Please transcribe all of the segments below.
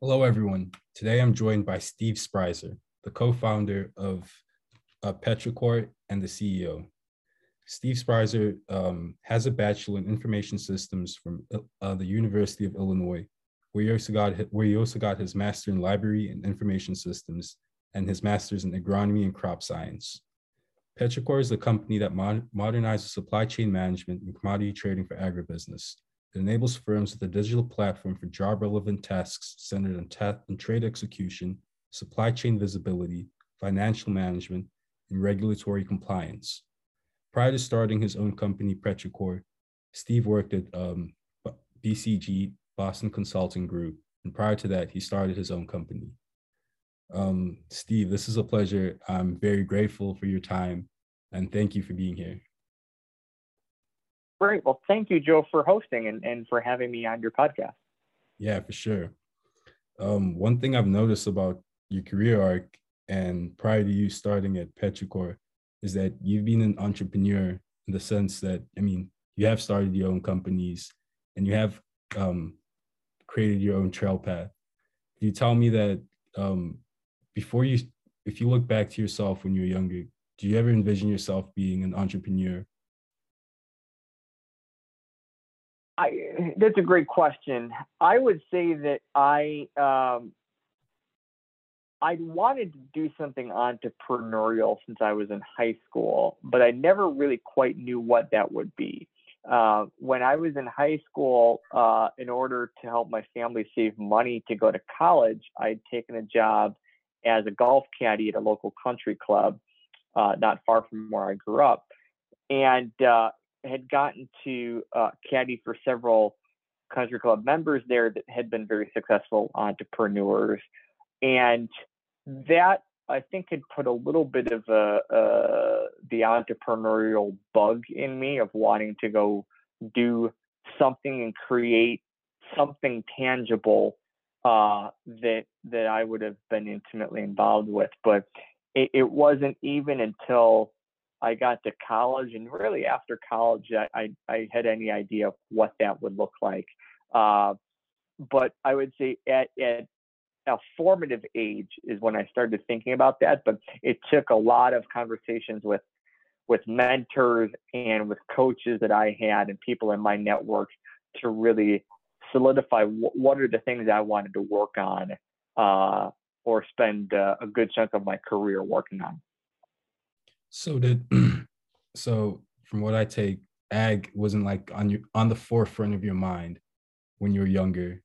Hello, everyone. Today I'm joined by Steve Sprieser, the co founder of uh, Petrichor and the CEO. Steve Sprieser um, has a bachelor in information systems from uh, the University of Illinois, where he, also got, where he also got his master in library and information systems and his master's in agronomy and crop science. Petrichor is a company that mod- modernizes supply chain management and commodity trading for agribusiness. It enables firms with a digital platform for job relevant tasks centered on, ta- on trade execution, supply chain visibility, financial management, and regulatory compliance. Prior to starting his own company, Petrichor, Steve worked at um, BCG, Boston Consulting Group, and prior to that, he started his own company. Um, Steve, this is a pleasure. I'm very grateful for your time and thank you for being here. Great. Well, thank you, Joe, for hosting and, and for having me on your podcast. Yeah, for sure. Um, one thing I've noticed about your career arc and prior to you starting at Petrichor is that you've been an entrepreneur in the sense that, I mean, you have started your own companies and you have um, created your own trail path. Can you tell me that um, before you, if you look back to yourself when you were younger, do you ever envision yourself being an entrepreneur? I, that's a great question. I would say that I um, I wanted to do something entrepreneurial since I was in high school, but I never really quite knew what that would be. Uh, when I was in high school, uh, in order to help my family save money to go to college, I'd taken a job as a golf caddy at a local country club, uh, not far from where I grew up, and uh, had gotten to uh, caddy for several country club members there that had been very successful entrepreneurs, and that I think had put a little bit of a, the entrepreneurial bug in me of wanting to go do something and create something tangible uh, that that I would have been intimately involved with. But it, it, wasn't even until I got to college and really after college I, I, had any idea of what that would look like. Uh, but I would say at, at a formative age is when I started thinking about that. But it took a lot of conversations with with mentors and with coaches that I had and people in my network to really solidify what are the things I wanted to work on uh, or spend uh, a good chunk of my career working on. So did so from what I take, ag wasn't like on your on the forefront of your mind when you were younger.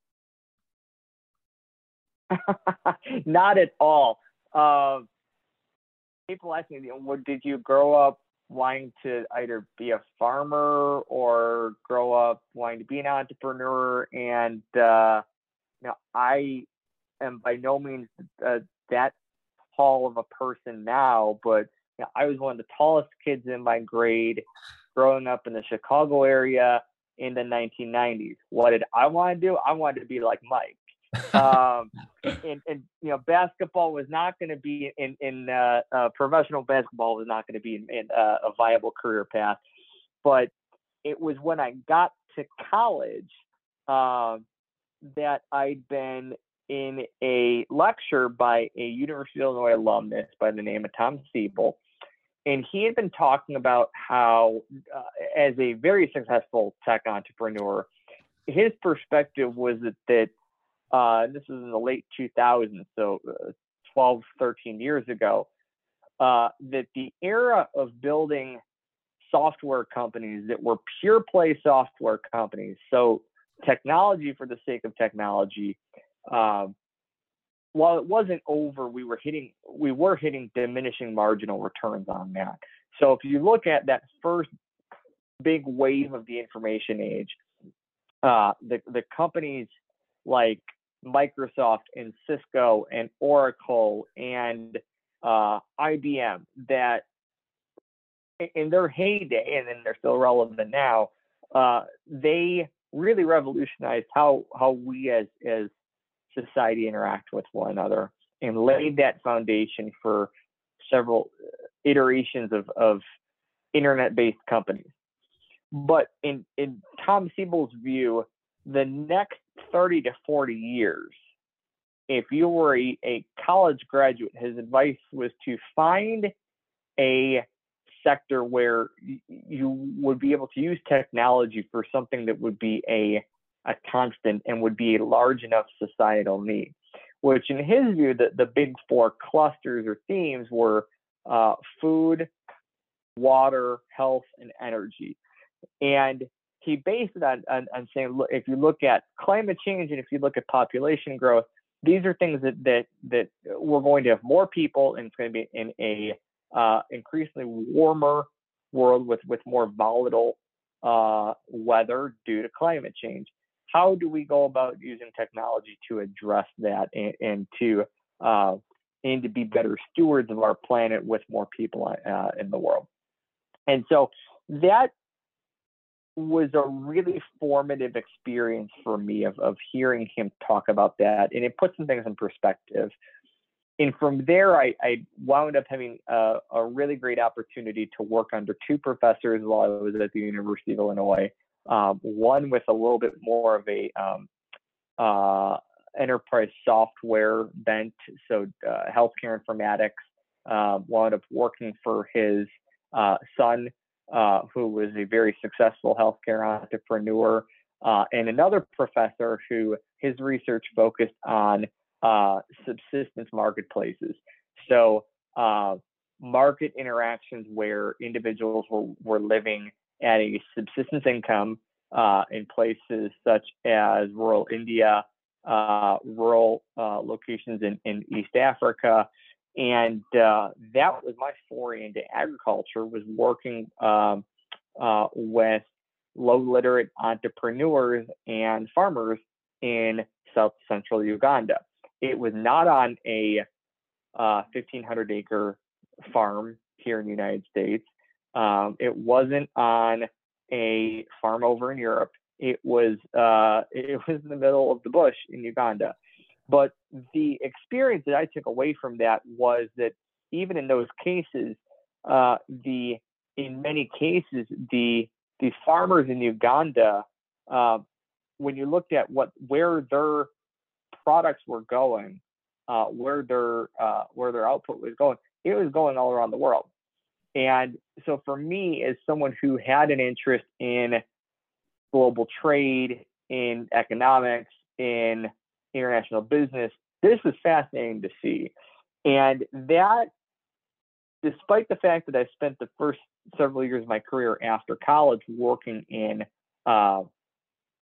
Not at all. Uh, people ask me, "What did you grow up wanting to either be a farmer or grow up wanting to be an entrepreneur?" And uh, you know, I am by no means uh, that tall of a person now, but you know, I was one of the tallest kids in my grade growing up in the Chicago area in the 1990s. What did I want to do? I wanted to be like Mike um, and, and you know, basketball was not going to be in in uh, uh, professional basketball was not going to be in, in uh, a viable career path. But it was when I got to college um, that I'd been in a lecture by a University of Illinois alumnus by the name of Tom Siebel. And he had been talking about how, uh, as a very successful tech entrepreneur, his perspective was that, that uh, this was in the late 2000s, so uh, 12, 13 years ago, uh, that the era of building software companies that were pure play software companies, so technology for the sake of technology, uh, while it wasn't over, we were hitting we were hitting diminishing marginal returns on that. So if you look at that first big wave of the information age, uh, the the companies like Microsoft and Cisco and Oracle and uh, IBM that in their heyday, and then they're still relevant now, uh, they really revolutionized how how we as as society interact with one another and laid that foundation for several uh, iterations of, of internet-based companies. But in in Tom Siebel's view, the next 30 to 40 years if you were a, a college graduate, his advice was to find a sector where you would be able to use technology for something that would be a, a constant and would be a large enough societal need. Which, in his view, the, the big four clusters or themes were uh, food, water, health, and energy. And he based it on, on, on saying, look, if you look at climate change and if you look at population growth, these are things that that that we're going to have more people, and it's going to be in a uh, increasingly warmer world with with more volatile uh, weather due to climate change. How do we go about using technology to address that and, and to uh, and to be better stewards of our planet with more people uh, in the world? And so that was a really formative experience for me of, of hearing him talk about that. And it put some things in perspective. And from there, I, I wound up having a, a, really great opportunity to work under two professors while I was at the University of Illinois. Um, one with a little bit more of a um, uh, enterprise software bent, so uh, healthcare informatics. Uh, wound up working for his uh, son uh, who was a very successful healthcare entrepreneur, uh, and another professor who his research focused on subsistence marketplaces. So, market interactions where individuals were, were living at a subsistence income uh, in places such as rural India, rural locations in, in East Africa, and uh, that was my foray into agriculture was working um, uh, with low literate entrepreneurs and farmers in south central uganda. It was not on a uh, 1500 acre farm here in the united states um, it wasn't on a farm over in europe it was uh, it was in the middle of the bush in uganda but the experience that I took away from that was that even in those cases, uh, the in many cases the the farmers in Uganda, uh, when you looked at what where their products were going, uh, where their uh, where their output was going, it was going all around the world. And so for me, as someone who had an interest in global trade, in economics, in international business. This was fascinating to see. And that, despite the fact that I spent the first several years of my career after college working in uh,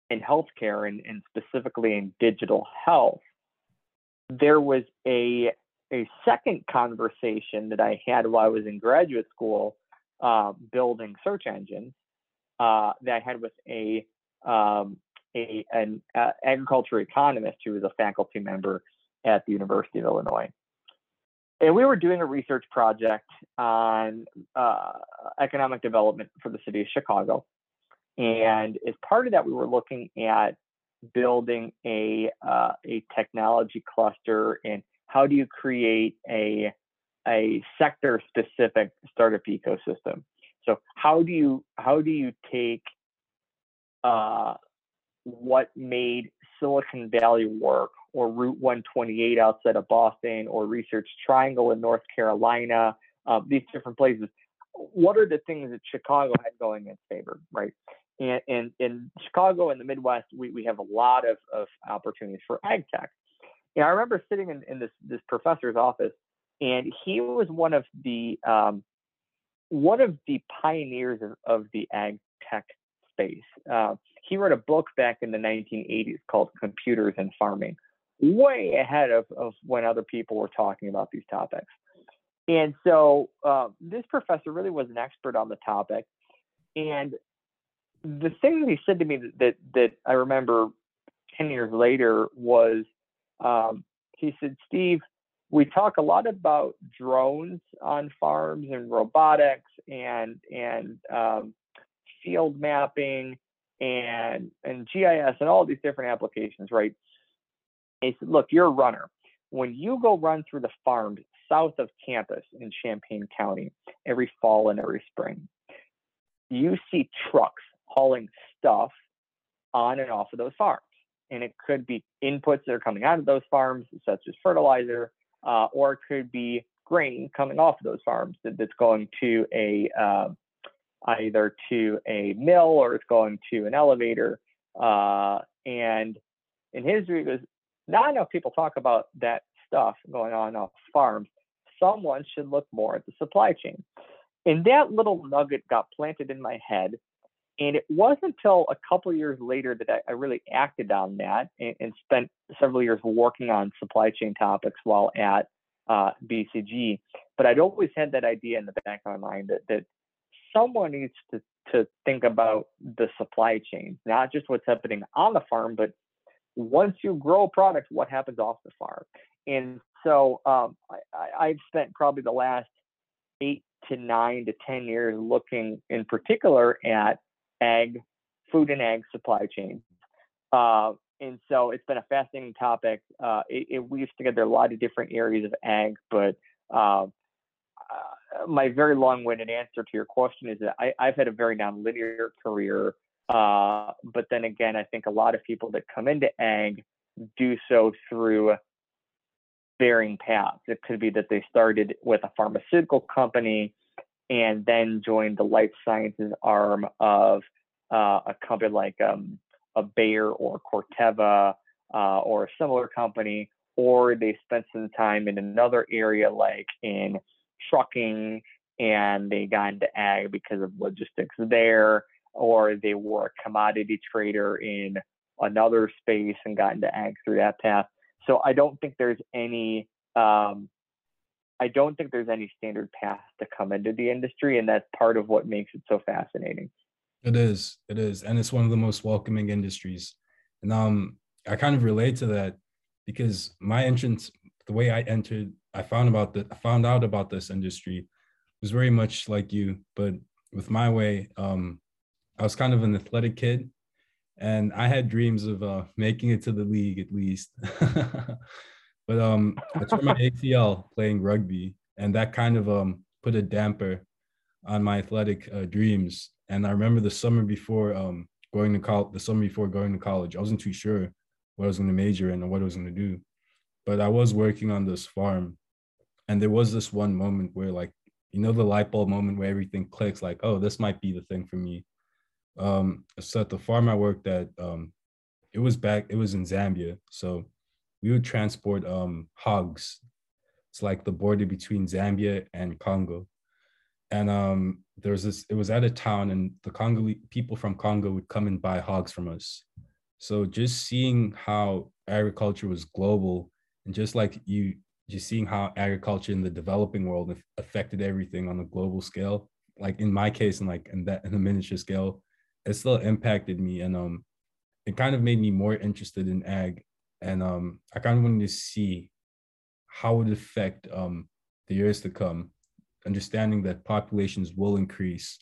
in healthcare and, and specifically in digital health, there was a a second conversation that I had while I was in graduate school, uh, building search engines, uh, that I had with a um, a, an uh, agriculture economist who was a faculty member at the University of Illinois. And we were doing a research project on uh, economic development for the city of Chicago. And as part of that, we were looking at building a, uh, a technology cluster and how do you create a, a sector specific startup ecosystem. So how do you, how do you take uh, what made Silicon Valley work, or Route 128 outside of Boston, or Research Triangle in North Carolina, uh, these different places. What are the things that Chicago had going in favor, right? And, in Chicago and the Midwest, we, we have a lot of, of opportunities for ag tech. And I remember sitting in, in this, this professor's office, and he was one of the um, one of the pioneers of, of the ag tech space. Uh, he wrote a book back in the 1980s called Computers and Farming, way ahead of, of when other people were talking about these topics. And so uh, this professor really was an expert on the topic. And the thing that he said to me that, that, that I remember 10 years later was um, he said, Steve, we talk a lot about drones on farms and robotics and and um, field mapping and and GIS and all these different applications, right? He said, look, you're a runner. When you go run through the farms south of campus in Champaign County every fall and every spring, you see trucks hauling stuff on and off of those farms. And it could be inputs that are coming out of those farms, such as fertilizer, uh, or it could be grain coming off of those farms that, that's going to a uh, either to a mill or it's going to an elevator. Uh, and in his view, was not enough people talk about that stuff going on off farms. Someone should look more at the supply chain. And that little nugget got planted in my head. And it wasn't until a couple years later that I, I really acted on that and, and, spent several years working on supply chain topics while at uh, BCG. But I'd always had that idea in the back of my mind that, that someone needs to, to think about the supply chain, not just what's happening on the farm, but once you grow a product, what happens off the farm? And so um, I, I've spent probably the last eight to nine to 10 years looking in particular at ag, food and ag supply chain. Uh, and so it's been a fascinating topic. Uh, it, it, weaves together a lot of different areas of ag, but uh, uh, my very long-winded answer to your question is that I, have had a very nonlinear career. Uh, but then again, I think a lot of people that come into ag do so through varying paths. It could be that they started with a pharmaceutical company and then joined the life sciences arm of uh, a company like um, a Bayer or Corteva uh, or a similar company, or they spent some time in another area like in trucking and they got into ag because of logistics there, or they were a commodity trader in another space and got into ag through that path. So I don't think there's any um, I don't think there's any standard path to come into the industry, and that's part of what makes it so fascinating. It is, it is, and it's one of the most welcoming industries. And um, I kind of relate to that because my entrance, the way I entered, I found about the, I found out about this industry was very much like you, but with my way, um, I was kind of an athletic kid, and I had dreams of uh, making it to the league at least. But um, I tore my ACL playing rugby, and that kind of um put a damper on my athletic uh, dreams. And I remember the summer before um going to college, the summer before going to college, I wasn't too sure what I was going to major in or what I was going to do, but I was working on this farm, and there was this one moment where like you know the light bulb moment where everything clicks, like oh this might be the thing for me. Um, so at the farm I worked at, um, it was back, it was in Zambia, so we would transport um, hogs. It's like the border between Zambia and Congo. And um, there was this, it was at a town, and the Congo people from Congo would come and buy hogs from us. So just seeing how agriculture was global, and just like you, just seeing how agriculture in the developing world affected everything on a global scale, like in my case, and like in that in a miniature scale, it still impacted me, and um, it kind of made me more interested in ag and um, I kind of wanted to see how it would affect um, the years to come, understanding that populations will increase,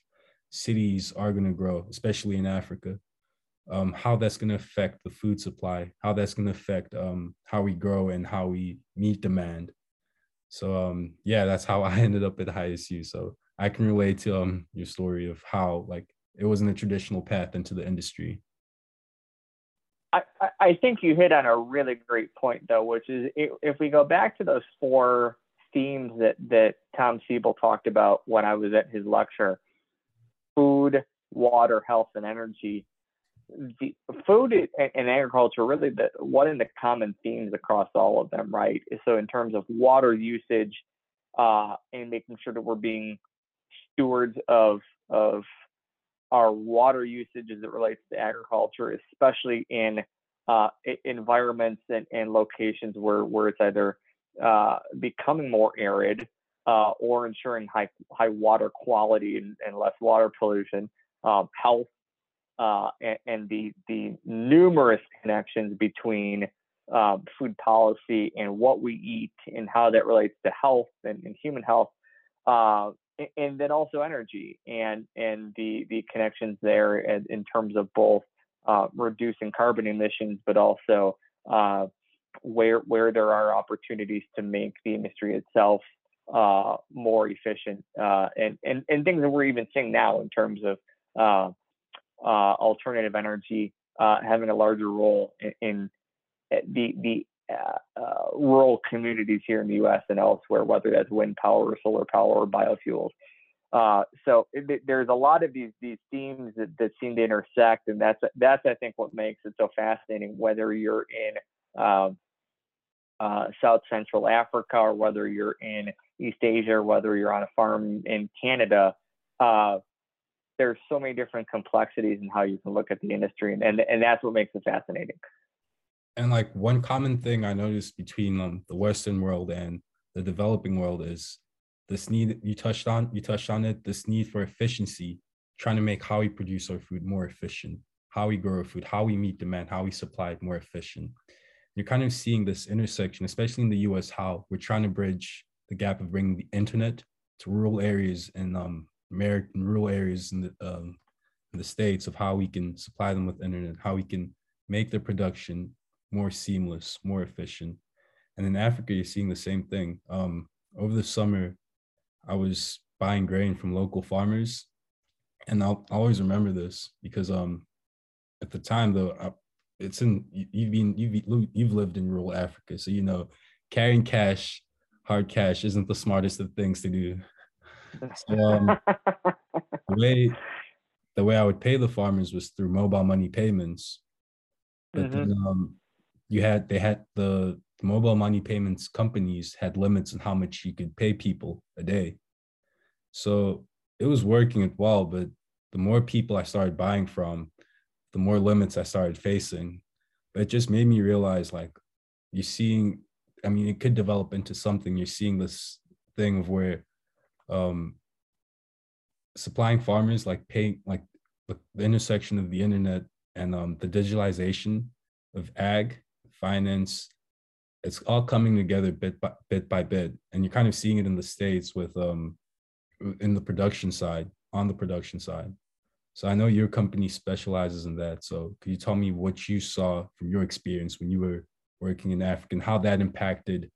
cities are going to grow, especially in Africa. Um, how that's going to affect the food supply, how that's going to affect um, how we grow and how we meet demand. So um, yeah, that's how I ended up at ISU. So I can relate to um, your story of how like it wasn't a traditional path into the industry. I, think you hit on a really great point though, which is if we go back to those four themes that, that Tom Siebel talked about when I was at his lecture, food, water, health, and energy. The food and agriculture really the one of the common themes across all of them, right? So in terms of water usage uh, and making sure that we're being stewards of of our water usage as it relates to agriculture, especially in uh, environments and, and, locations where, where it's either uh, becoming more arid uh, or ensuring high, high water quality and, and less water pollution, um, health, uh, and, and, the, the numerous connections between um, food policy and what we eat and how that relates to health and, and human health uh, and then also energy and and the the connections there in, in terms of both uh, reducing carbon emissions, but also uh, where where there are opportunities to make the industry itself uh, more efficient uh, and, and and things that we're even seeing now in terms of uh, alternative energy having a larger role in, in uh, the the rural communities here in the U.S. and elsewhere, whether that's wind power or solar power or biofuels. Uh, so it, there's a lot of these these themes that, that seem to intersect, and that's that's I think what makes it so fascinating. Whether you're in um, uh, South Central Africa or whether you're in East Asia or whether you're on a farm in Canada, uh, there's so many different complexities in how you can look at the industry, and and, and that's what makes it fascinating. And like one common thing I noticed between um, the Western world and the developing world is this need you touched on you touched on it this need for efficiency trying to make how we produce our food more efficient how we grow our food how we meet demand how we supply it more efficient. You're kind of seeing this intersection especially in the us how we're trying to bridge the gap of bringing the internet to rural areas and um american rural areas in the um, in the states of how we can supply them with internet how we can make their production more seamless more efficient. And in africa you're seeing the same thing. Um, over the summer I was buying grain from local farmers, and I'll, I'll always remember this because um at the time though I, it's in you've been you've you've lived in rural Africa, so you know carrying cash, hard cash, isn't the smartest of things to do. So um, the way the way I would pay the farmers was through mobile money payments, but mm-hmm. then um, you had they had the mobile money payments companies had limits on how much you could pay people a day. So it was working it well, but the more people I started buying from, the more limits I started facing. But it just made me realize like you're seeing, I mean, it could develop into something. You're seeing this thing of where um, supplying farmers like paying like the, the intersection of the internet and um, the digitalization of ag, finance, it's all coming together bit by bit by bit and you're kind of seeing it in the states with um in the production side on the production side. So i know your company specializes in that. So could you tell me what you saw from your experience when you were working in africa and how that impacted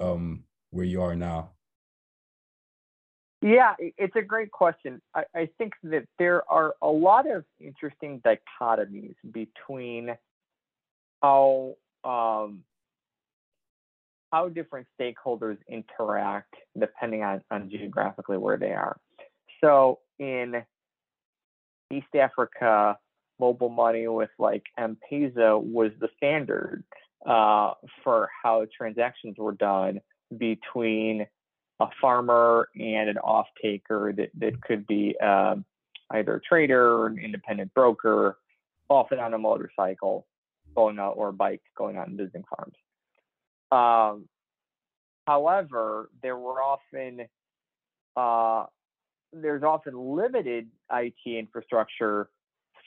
um where you are now? Yeah it's a great question. I, I think that there are a lot of interesting dichotomies between how um, how different stakeholders interact depending on, on geographically where they are. So in East Africa, mobile money with like M-Pesa was the standard uh, for how transactions were done between a farmer and an off-taker that, that could be um, either a trader or an independent broker, often on a motorcycle going out or a bike going out and visiting farms. Um, however, there were often uh, there's often limited IT infrastructure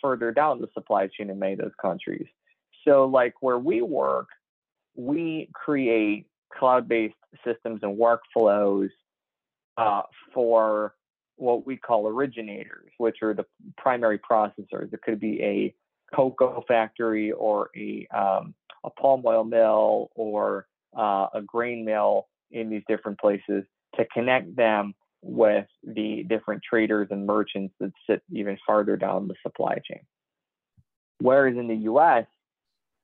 further down the supply chain in many of those countries. So, like where we work, we create cloud-based systems and workflows uh, for what we call originators, which are the primary processors. It could be a cocoa factory or a um, a palm oil mill or uh, a grain mill in these different places to connect them with the different traders and merchants that sit even farther down the supply chain. Whereas in the U.S.,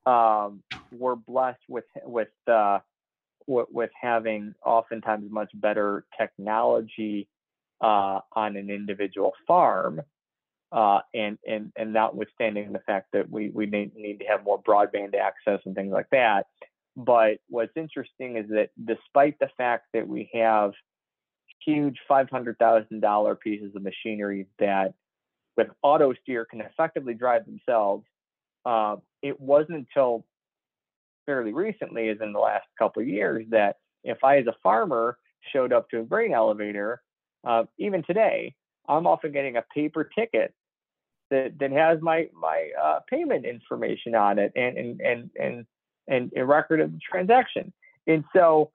um, we're blessed with with uh, with, having oftentimes much better technology uh, on an individual farm, uh, and and and notwithstanding the fact that we we need, need to have more broadband access and things like that, but what's interesting is that despite the fact that we have huge $500,000 pieces of machinery that with auto steer can effectively drive themselves, uh, it wasn't until fairly recently, as in the last couple of years, that if I, as a farmer, showed up to a grain elevator, uh, even today, I'm often getting a paper ticket that, that has my my uh, payment information on it and and and and and a record of the transaction. And so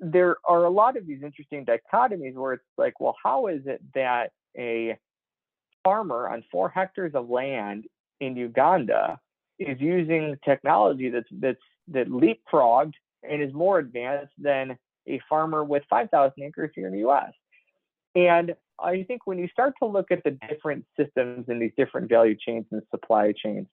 there are a lot of these interesting dichotomies where it's like, well, how is it that a farmer on four hectares of land in Uganda is using technology that's that's that leapfrogged and is more advanced than a farmer with 5,000 acres here in the U.S. And I think when you start to look at the different systems in these different value chains and supply chains,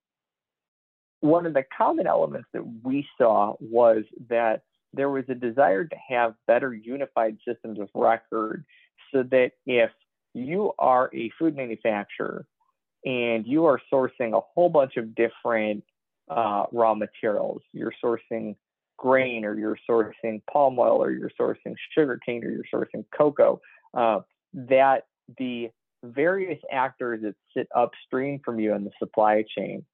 one of the common elements that we saw was that there was a desire to have better unified systems of record so that if you are a food manufacturer and you are sourcing a whole bunch of different uh, raw materials, you're sourcing grain or you're sourcing palm oil or you're sourcing sugarcane or you're sourcing cocoa, uh, that the various actors that sit upstream from you in the supply chain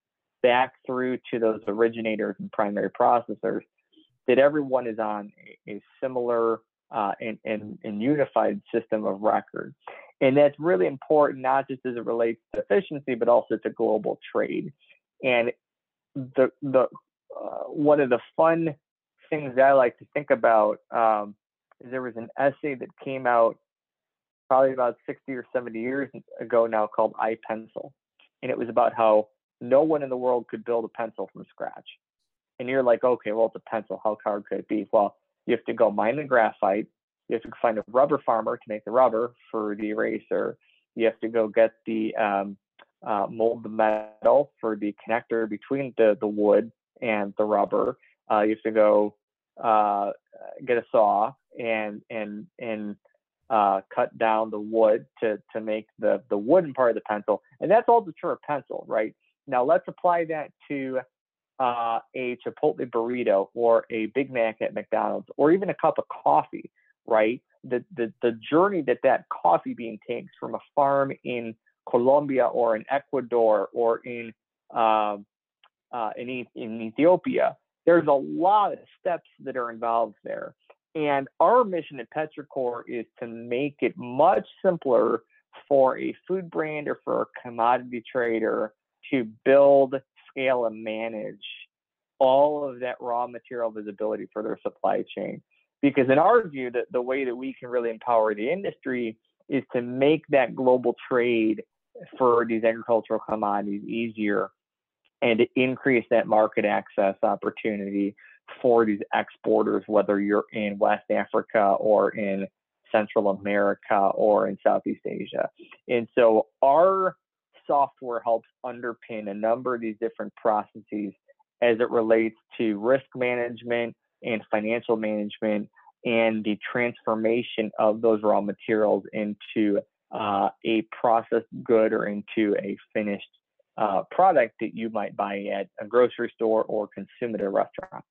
back through to those originators and primary processors that everyone is on a, a similar uh, and, and, and, unified system of record. And that's really important, not just as it relates to efficiency, but also to global trade. And the, the uh, one of the fun things that I like to think about um, is there was an essay that came out probably about 60 or 70 years ago now called I, Pencil. And it was about how no one in the world could build a pencil from scratch. And you're like, okay, well, it's a pencil. How hard could it be? Well, you have to go mine the graphite. You have to find a rubber farmer to make the rubber for the eraser. You have to go get the um, uh, mold the metal for the connector between the, the wood and the rubber. Uh, you have to go uh, get a saw and and and uh, cut down the wood to to make the the wooden part of the pencil, and that's all to turn a pencil, right? Now let's apply that to uh, a Chipotle burrito or a Big Mac at McDonald's or even a cup of coffee, right? The, the, the journey that that coffee bean takes from a farm in Colombia or in Ecuador or in, um, uh, in, in Ethiopia, there's a lot of steps that are involved there. And our mission at Petrichor is to make it much simpler for a food brand or for a commodity trader to build, scale, and manage all of that raw material visibility for their supply chain. Because in our view, the way that we can really empower the industry is to make that global trade for these agricultural commodities easier and to increase that market access opportunity for these exporters, whether you're in West Africa or in Central America or in Southeast Asia. And so our software helps underpin a number of these different processes as it relates to risk management and financial management and the transformation of those raw materials into uh, a processed good or into a finished uh, product that you might buy at a grocery store or consume at a restaurant.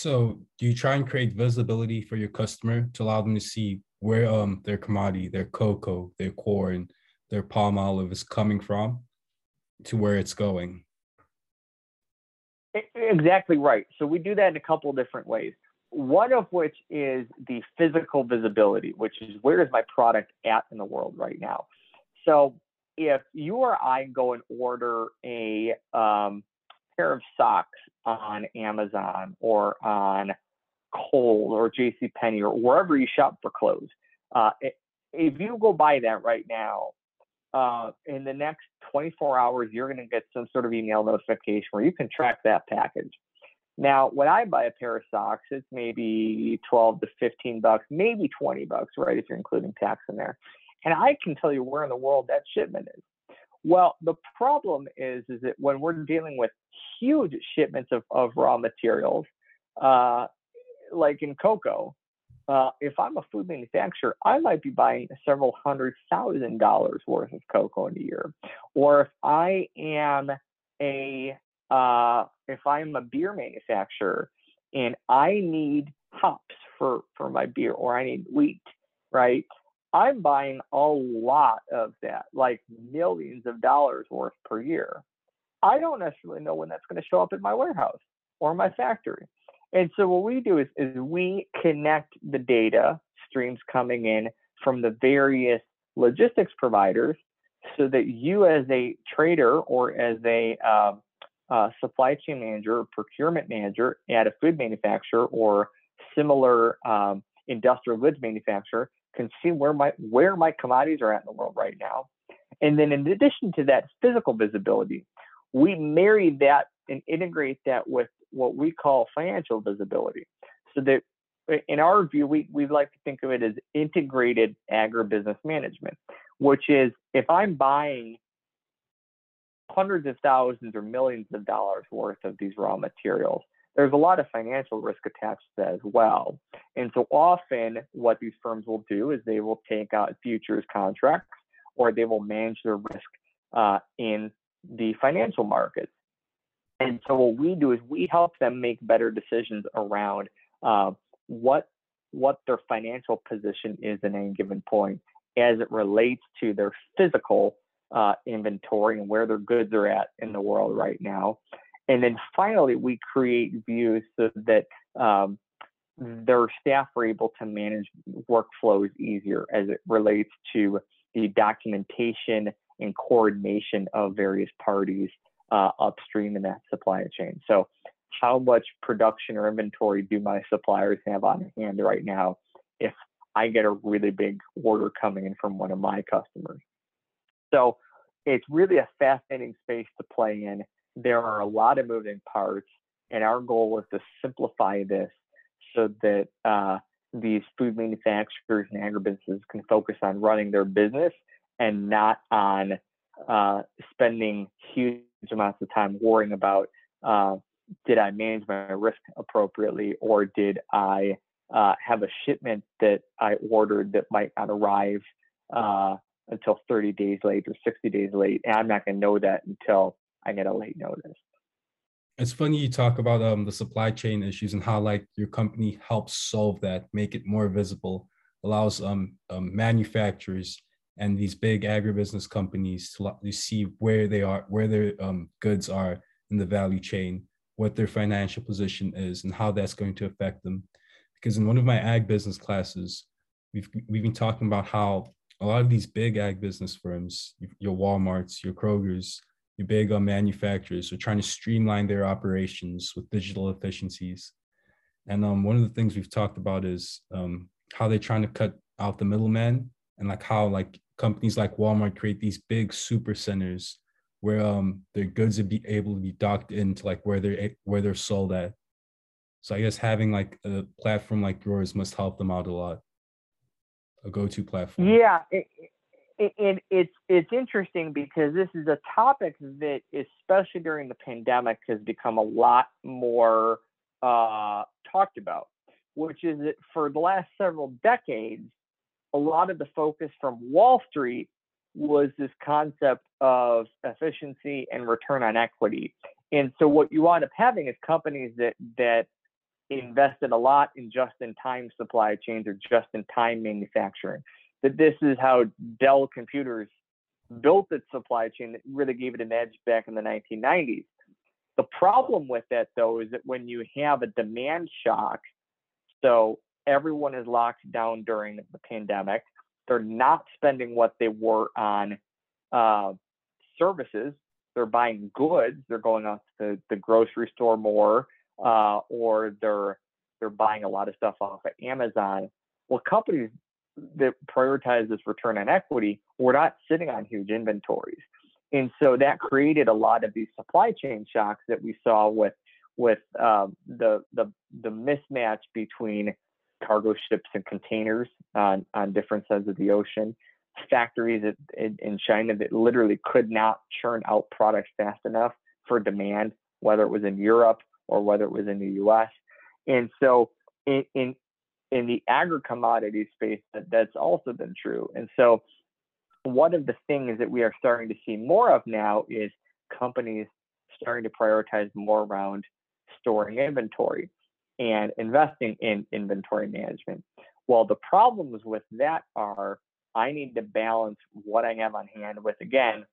So, do you try and create visibility for your customer to allow them to see where um, their commodity, their cocoa, their corn, their palm olive is coming from to where it's going? Exactly right. So we do that in a couple of different ways. One of which is the physical visibility, which is where is my product at in the world right now. So if you or I go and order a um, pair of socks on Amazon or on Kohl's or J.C. Penney or wherever you shop for clothes, uh, if you go buy that right now, uh, in the next 24 hours, you're going to get some sort of email notification where you can track that package. Now, when I buy a pair of socks, it's maybe 12 to 15 bucks, maybe 20 bucks, right? If you're including tax in there. And I can tell you where in the world that shipment is. Well, the problem is, is that when we're dealing with huge shipments of, of raw materials, uh, like in cocoa, uh, if I'm a food manufacturer, I might be buying several hundred thousand dollars worth of cocoa in a year. Or if I am a uh, if I'm a beer manufacturer and I need hops for for my beer or I need wheat, right? I'm buying a lot of that, like millions of dollars worth per year. I don't necessarily know when that's going to show up in my warehouse or my factory. And so what we do is, is we connect the data streams coming in from the various logistics providers so that you as a trader or as a uh, supply chain manager procurement manager at a food manufacturer or similar um, industrial goods manufacturer can see where my where my commodities are at in the world right now. And then in addition to that physical visibility, we marry that and integrate that with what we call financial visibility. So that in our view, we, we like to think of it as integrated agribusiness management, which is if I'm buying hundreds of thousands or millions of dollars worth of these raw materials. There's a lot of financial risk attached to that as well. And so often, what these firms will do is they will take out futures contracts or they will manage their risk uh, in the financial markets. And so what we do is we help them make better decisions around uh, what what their financial position is at any given point as it relates to their physical uh, inventory and where their goods are at in the world right now. And then finally, we create views so that um, their staff are able to manage workflows easier as it relates to the documentation and coordination of various parties uh, upstream in that supply chain. So, how much production or inventory do my suppliers have on hand right now if I get a really big order coming in from one of my customers? So, it's really a fascinating space to play in. There are a lot of moving parts, and our goal is to simplify this so that uh, these food manufacturers and agribusinesses can focus on running their business and not on uh, spending huge amounts of time worrying about uh, did I manage my risk appropriately or did I uh, have a shipment that I ordered that might not arrive uh, until 30 days late or 60 days late. And I'm not going to know that until I get a late notice. It's funny you talk about um, the supply chain issues and how like your company helps solve that, make it more visible, allows um, um manufacturers and these big agribusiness companies to, to see where they are, where their um, goods are in the value chain, what their financial position is, and how that's going to affect them. Because in one of my ag business classes, we've we've been talking about how a lot of these big ag business firms, your WalMarts, your Kroger's, uh, manufacturers, are trying to streamline their operations with digital efficiencies. And um, one of the things we've talked about is um, how they're trying to cut out the middleman and like how like companies like Walmart create these big super centers where um their goods would be able to be docked into like where they're where they're sold at. So I guess having like a platform like yours must help them out a lot. A go-to platform. Yeah, it, it, it's it's interesting because this is a topic that, especially during the pandemic, has become a lot more uh, talked about. Which is that for the last several decades, a lot of the focus from Wall Street was this concept of efficiency and return on equity. And so what you wind up having is companies that that invested a lot in just-in-time supply chains or just-in-time manufacturing. That this is how Dell Computers built its supply chain that really gave it an edge back in the 1990s. The problem with that though is that when you have a demand shock, so everyone is locked down during the pandemic. They're not spending what they were on uh, services. They're buying goods. They're going out to the, grocery store more, uh, or they're they're buying a lot of stuff off of Amazon. Well, companies that prioritize this return on equity were not sitting on huge inventories, and so that created a lot of these supply chain shocks that we saw with with um, the the the mismatch between cargo ships and containers on, on different sides of the ocean, factories in, in China that literally could not churn out products fast enough for demand, whether it was in Europe or whether it was in the US. And so in, in, in the agri commodity space, that, that's also been true. And so one of the things that we are starting to see more of now is companies starting to prioritize more around storing inventory and investing in inventory management. Well, the problems with that are I need to balance what I have on hand with, again,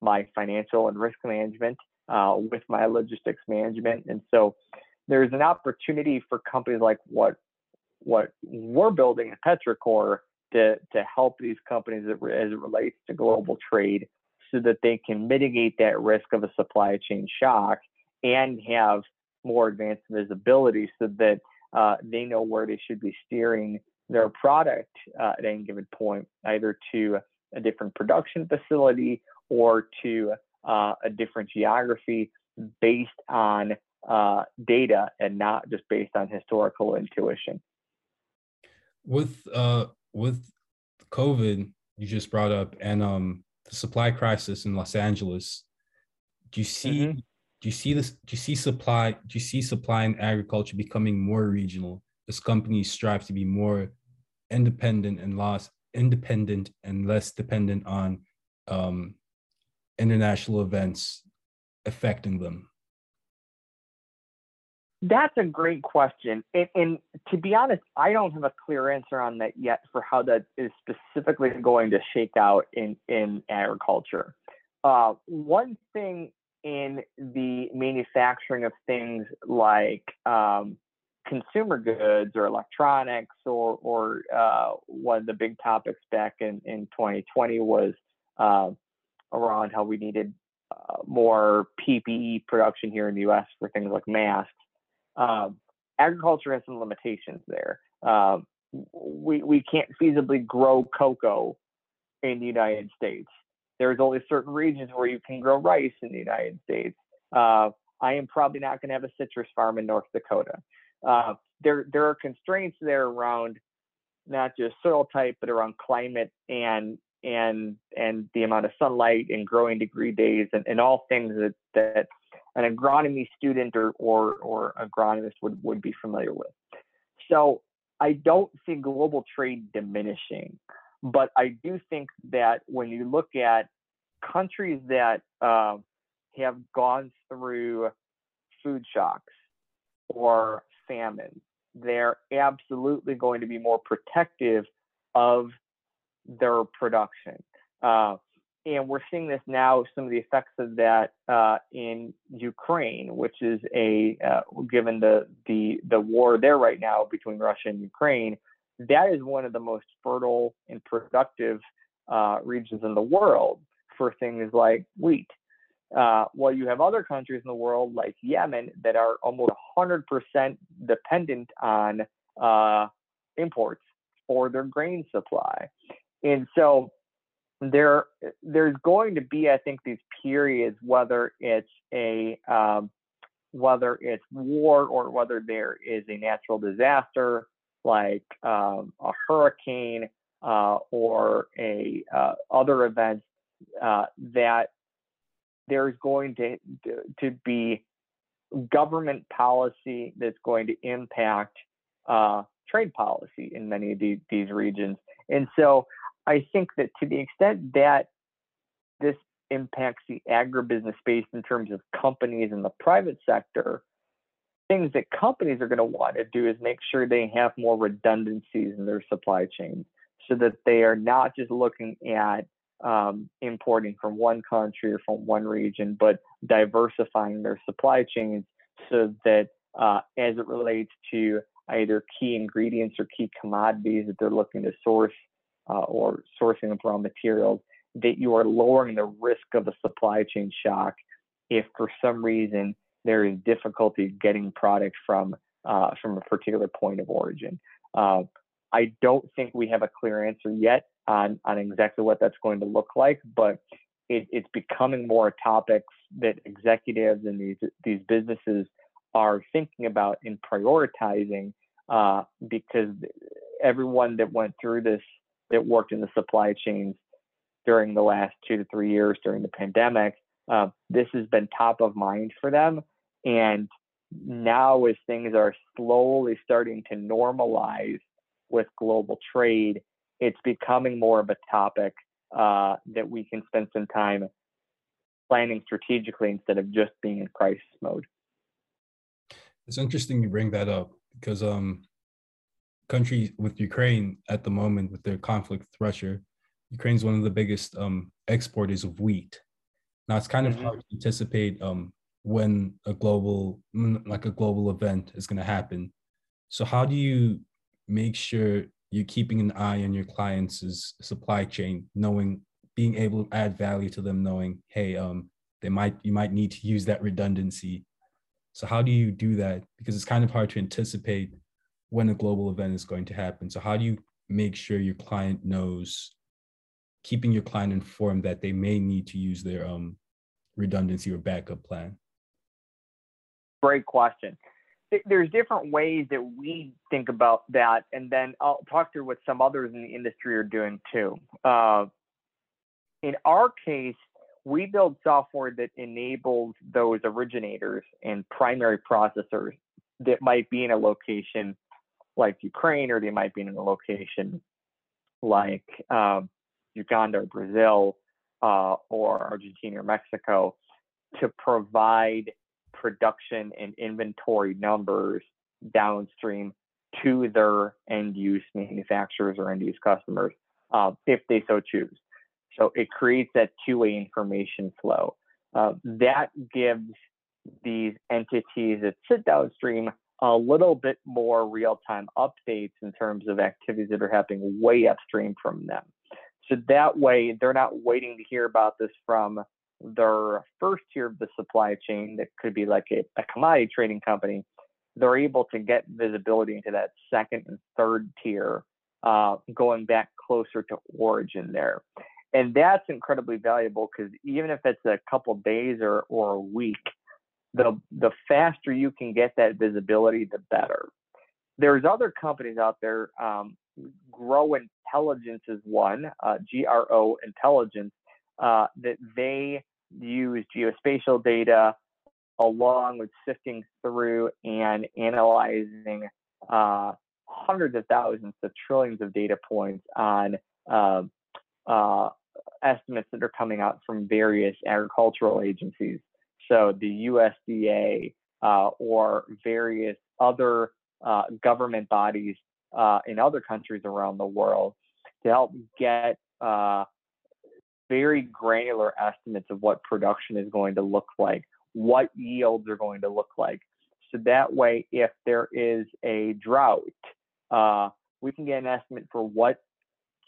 my financial and risk management, uh, with my logistics management. And so there's an opportunity for companies like what what we're building at Petrichor to, to help these companies as it relates to global trade so that they can mitigate that risk of a supply chain shock and have more advanced visibility so that uh, they know where they should be steering their product uh, at any given point, either to a different production facility or to uh, a different geography based on uh, data and not just based on historical intuition. With uh, with COVID, you just brought up, and um, the supply crisis in Los Angeles, do you see mm-hmm. do you see this do you see supply do you see supply in agriculture becoming more regional as companies strive to be more independent and less independent and less dependent on um, international events affecting them? That's a great question. And, and, to be honest, I don't have a clear answer on that yet for how that is specifically going to shake out in, in agriculture. Uh, one thing in the manufacturing of things like um, consumer goods or electronics or, or uh, one of the big topics back in, in 2020 was uh, around how we needed uh, more PPE production here in the US for things like masks. Um, agriculture has some limitations there. Um, we, we can't feasibly grow cocoa in the United States. There's only certain regions where you can grow rice in the United States. Uh, I am probably not going to have a citrus farm in North Dakota. Uh, there, there are constraints there around not just soil type, but around climate and and and the amount of sunlight and growing degree days and, and all things that that an agronomy student or or or agronomist would would be familiar with. So I don't see global trade diminishing, but I do think that when you look at countries that uh, have gone through food shocks or famine, they're absolutely going to be more protective of their production. Uh, and we're seeing this now, some of the effects of that uh, in Ukraine, which is a, uh, given the, the, the war there right now between Russia and Ukraine, that is one of the most fertile and productive uh, regions in the world for things like wheat. Uh, while you have other countries in the world like Yemen that are almost 100% dependent on uh, imports for their grain supply. And so there there's going to be, I think, these periods, whether it's a um, whether it's war or whether there is a natural disaster like um, a hurricane uh, or a uh, other events uh, that there's going to to be government policy that's going to impact uh, trade policy in many of these, these regions. And so I think that to the extent that this impacts the agribusiness space in terms of companies in the private sector, things that companies are going to want to do is make sure they have more redundancies in their supply chains so that they are not just looking at um, importing from one country or from one region, but diversifying their supply chains so that uh, as it relates to either key ingredients or key commodities that they're looking to source uh, or sourcing of raw materials, that you are lowering the risk of a supply chain shock if for some reason there is difficulty getting product from uh, from a particular point of origin. Uh, I don't think we have a clear answer yet on on exactly what that's going to look like, but it, it's becoming more a topic that executives and these these businesses are thinking about and prioritizing uh, because everyone that went through this that worked in the supply chains during the last two to three years during the pandemic, uh, this has been top of mind for them. And now, as things are slowly starting to normalize with global trade, it's becoming more of a topic uh, that we can spend some time planning strategically instead of just being in crisis mode. It's interesting you bring that up because um, countries with Ukraine at the moment with their conflict with Russia, Ukraine's one of the biggest um, exporters of wheat. Now it's kind of mm-hmm. hard to anticipate um, when a global like a global event is going to happen. So how do you make sure you're keeping an eye on your clients' supply chain, knowing being able to add value to them, knowing hey, um, they might you might need to use that redundancy. So how do you do that? Because it's kind of hard to anticipate when a global event is going to happen. So how do you make sure your client knows, keeping your client informed that they may need to use their um, redundancy or backup plan? Great question. There's different ways that we think about that, and then I'll talk through what some others in the industry are doing too. Uh, in our case, we build software that enables those originators and primary processors that might be in a location like Ukraine or they might be in a location like um, Uganda or Brazil uh, or Argentina or Mexico to provide production and inventory numbers downstream to their end use manufacturers or end use customers uh, if they so choose. So it creates that two way information flow. Uh, that gives these entities that sit downstream a little bit more real time updates in terms of activities that are happening way upstream from them. So that way, they're not waiting to hear about this from their first tier of the supply chain, that could be like a, a commodity trading company. They're able to get visibility into that second and third tier, uh, going back closer to origin there. And that's incredibly valuable because even if it's a couple days or, or a week, the the faster you can get that visibility, the better. There's other companies out there. Um, Gro Intelligence is one, uh, GRO Intelligence, uh, that they use geospatial data along with sifting through and analyzing uh, hundreds of thousands to trillions of data points on uh, uh, estimates that are coming out from various agricultural agencies so the USDA uh, or various other uh, government bodies uh, in other countries around the world to help get uh, very granular estimates of what production is going to look like, what yields are going to look like. So that way, if there is a drought, uh, we can get an estimate for what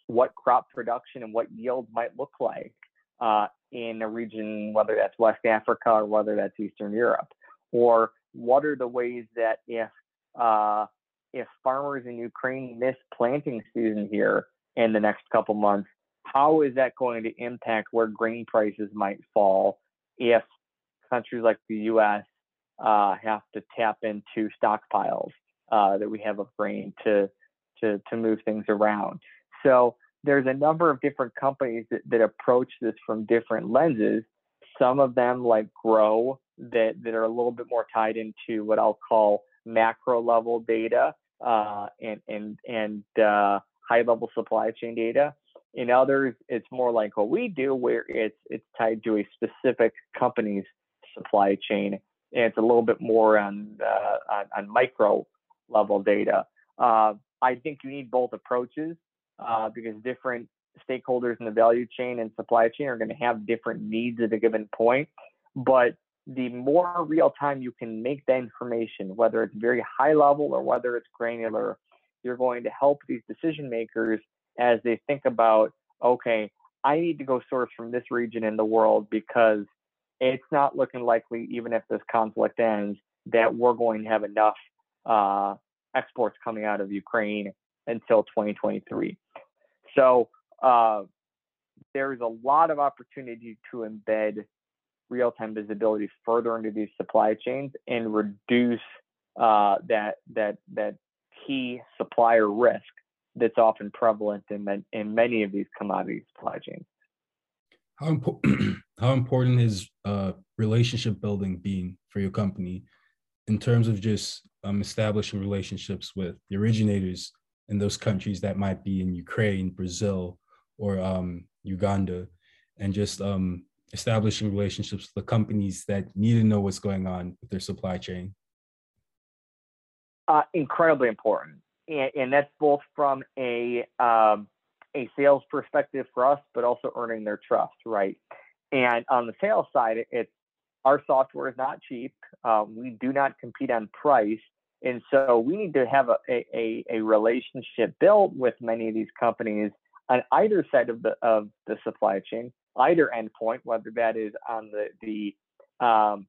what crop production and what yields might look like uh, in a region, whether that's West Africa or whether that's Eastern Europe? Or what are the ways that if uh, if farmers in Ukraine miss planting season here in the next couple months, how is that going to impact where grain prices might fall if countries like the U.S. Uh, have to tap into stockpiles uh, that we have of grain to to to move things around? So there's a number of different companies that, that approach this from different lenses. Some of them, like Gro, that, that are a little bit more tied into what I'll call macro level data uh, and and and uh, high level supply chain data. In others, it's more like what we do, where it's it's tied to a specific company's supply chain, and it's a little bit more on uh, on, on, micro level data. Uh, I think you need both approaches uh, because different stakeholders in the value chain and supply chain are going to have different needs at a given point. But the more real time you can make that information, whether it's very high level or whether it's granular, you're going to help these decision makers as they think about, okay, I need to go source from this region in the world because it's not looking likely, even if this conflict ends, that we're going to have enough uh, exports coming out of Ukraine until 2023. So uh, there's a lot of opportunity to embed real-time visibility further into these supply chains and reduce uh, that that that key supplier risk that's often prevalent in in many of these commodity supply chains. How important how important is uh, relationship building being for your company in terms of just um, establishing relationships with the originators in those countries that might be in Ukraine, Brazil, or um, Uganda, and just um, establishing relationships with the companies that need to know what's going on with their supply chain? Uh, incredibly important, and, and, that's both from a um, a sales perspective for us, but also earning their trust, right? And on the sales side, it's our software is not cheap. Uh, we do not compete on price, and so we need to have a, a, a relationship built with many of these companies on either side of the of the supply chain, either endpoint, whether that is on the the um,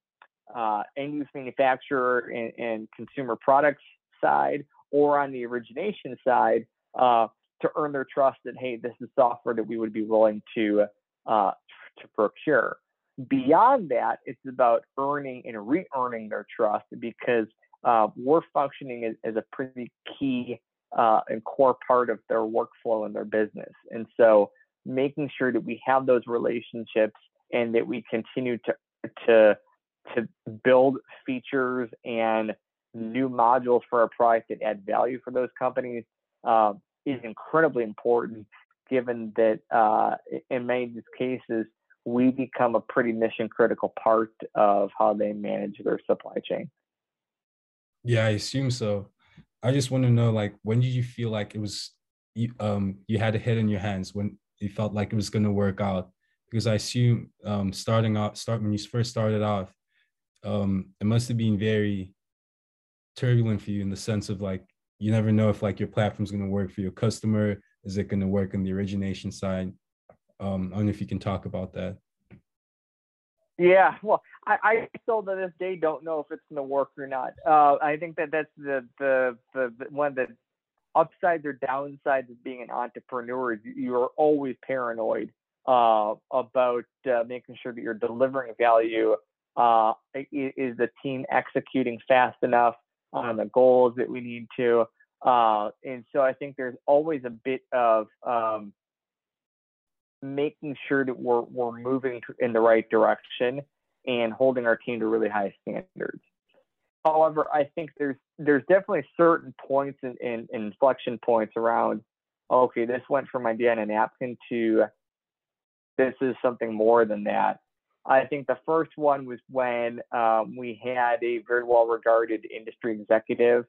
uh, end use manufacturer and, and, consumer products side, or on the origination side, uh, to earn their trust that hey, this is software that we would be willing to uh, to procure. Beyond that, it's about earning and re-earning their trust because uh, we're functioning as, as, a pretty key uh, and core part of their workflow and their business. And so making sure that we have those relationships and that we continue to to to build features and new modules for our product that add value for those companies uh, is incredibly important given that uh, in many of these cases we become a pretty mission critical part of how they manage their supply chain yeah i assume so. I just want to know like when did you feel like it was you um you had a hit in your hands when you felt like it was going to work out? Because i assume um starting out, start when you first started off um it must have been very turbulent for you in the sense of like you never know if like your platform's going to work for your customer. Is it going to work on the origination side? Um i don't know if you can talk about that. Yeah well i, I still to this day don't know if it's going to work or not uh i think that that's the the the, the one of the upsides or downsides of being an entrepreneur you are always paranoid uh, about uh, making sure that you're delivering value uh, is the team executing fast enough on the goals that we need to? Uh, and so I think there's always a bit of um, making sure that we're, we're moving in the right direction and holding our team to really high standards. However, I think there's there's definitely certain points and in, in, inflection points around. Okay, this went from idea on a napkin to this is something more than that. I think the first one was when um, we had a very well regarded industry executive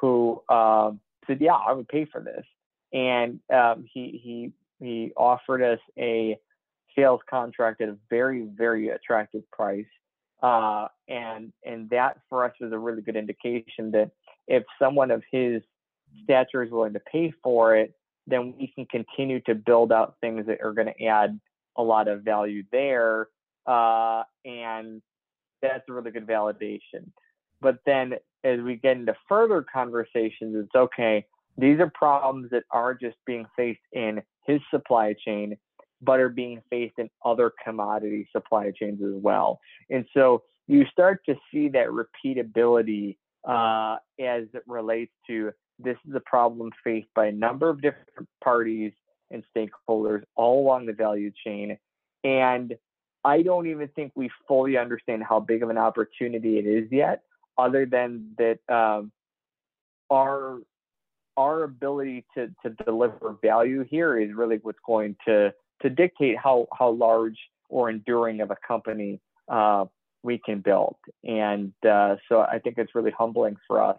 who um, said, "Yeah, I would pay for this," and um, he he he offered us a sales contract at a very very attractive price, uh, and and that for us was a really good indication that if someone of his stature is willing to pay for it, then we can continue to build out things that are going to add a lot of value there. Uh, and that's a really good validation. But then as we get into further conversations, it's okay, these are problems that are just being faced in his supply chain, but are being faced in other commodity supply chains as well. And so you start to see that repeatability uh, as it relates to this is a problem faced by a number of different parties and stakeholders all along the value chain. And I don't even think we fully understand how big of an opportunity it is yet, other than that um, our our ability to to deliver value here is really what's going to to dictate how how large or enduring of a company uh, we can build. And uh, so I think it's really humbling for us